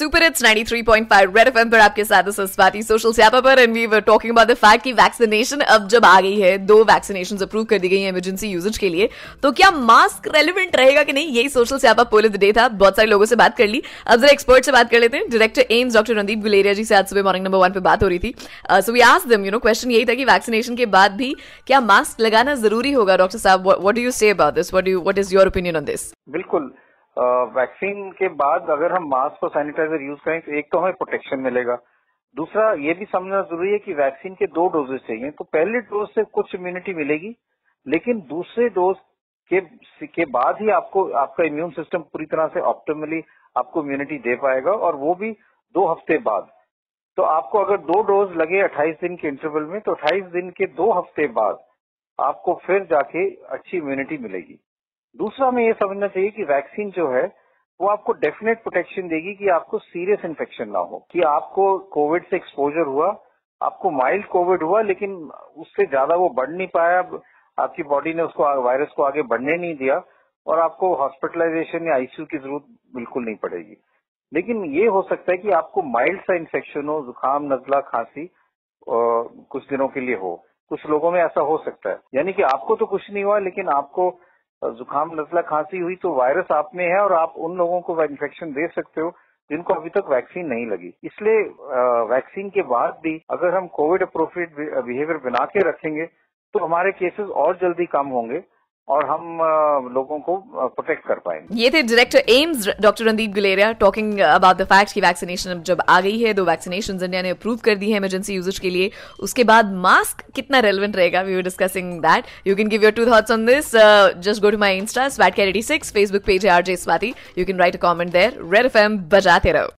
Super it's 93.5 red FM पर आपके साथ स्वाति सोशल स्यापा पर and we were talking about the fact कि वैक्सीनेशन अब जब आ गई है, दो वैक्सीनेशन अप्रूव कर दी गई है इमरजेंसी यूजेज के लिए तो क्या मास्क रेलिवेंट रहेगा कि नहीं? यही सोशल स्यापा पोल ऑफ़ द डे था, बहुत सारे लोगों से बात कर ली। अब जरा एक्सपर्ट से बात कर लेते हैं। Director AIIMS doctor Randeep Guleria ji से आज सुबह मॉर्निंग नंबर वन पे बात हो रही थी। So we ask them you know question यही था कि वैक्सीनेशन के बाद भी क्या मास्क लगाना ज़रूरी होगा डॉक्टर साहब? What do you say about this what is your opinion on this बिल्कुल। वैक्सीन के बाद अगर हम मास्क और सैनिटाइजर यूज़ करें तो एक तो हमें प्रोटेक्शन मिलेगा। दूसरा, ये भी समझना ज़रूरी है कि वैक्सीन के दो डोजेस चाहिए तो पहले डोज से कुछ इम्यूनिटी मिलेगी, लेकिन दूसरे डोज के के बाद ही आपको, आपका इम्यून सिस्टम पूरी तरह से ऑप्टिमली आपको इम्यूनिटी दे पाएगा, और वो भी दो हफ़्ते बाद। तो आपको अगर दो डोज लगे 28 दिन के इंटरवल में तो 28 दिन के दो हफ़्ते बाद आपको फिर जाके अच्छी इम्यूनिटी मिलेगी। दूसरा हमें ये समझना चाहिए कि वैक्सीन जो है, वो आपको डेफिनेट प्रोटेक्शन देगी कि आपको सीरियस इन्फेक्शन ना हो। कि आपको कोविड से एक्सपोजर हुआ, आपको माइल्ड कोविड हुआ, लेकिन उससे ज़्यादा वो बढ़ नहीं पाया, आपकी बॉडी ने उसको वायरस को आगे बढ़ने नहीं दिया, और आपको हॉस्पिटलाइजेशन या आईसीयू की ज़रूरत बिल्कुल नहीं पड़ेगी। लेकिन ये हो सकता है कि आपको माइल्ड सा इन्फेक्शन हो, जुकाम, नजला, खांसी कुछ दिनों के लिए हो। कुछ लोगों में ऐसा हो सकता है। यानी कि आपको तो कुछ नहीं हुआ, लेकिन आपको जुकाम नजला खांसी हुई तो वायरस आप में है और आप उन लोगों को इन्फेक्शन दे सकते हो जिनको अभी तक वैक्सीन नहीं लगी। इसलिए वैक्सीन के बाद भी अगर हम कोविड अप्रोप्रिएट बिहेवियर बना के रखेंगे तो हमारे केसेस और जल्दी कम होंगे। और हम लोगों को प्रोटेक्ट कर पाएँगे। ये थे director AIIMS doctor Randeep Guleria talking about the fact की वैक्सीनेशन अब जब आ गई है दो वैक्सीनेशन इंडिया ने अप्रूव कर दी है इमरजेंसी यूजेज के लिए। उसके बाद मास्क कितना रेलिवेंट रहेगा? We were discussing that you can give your two thoughts on this just go to my insta swat care eighty six Facebook page है RJ Swati you can write a comment there Red FM M बजाते रहो।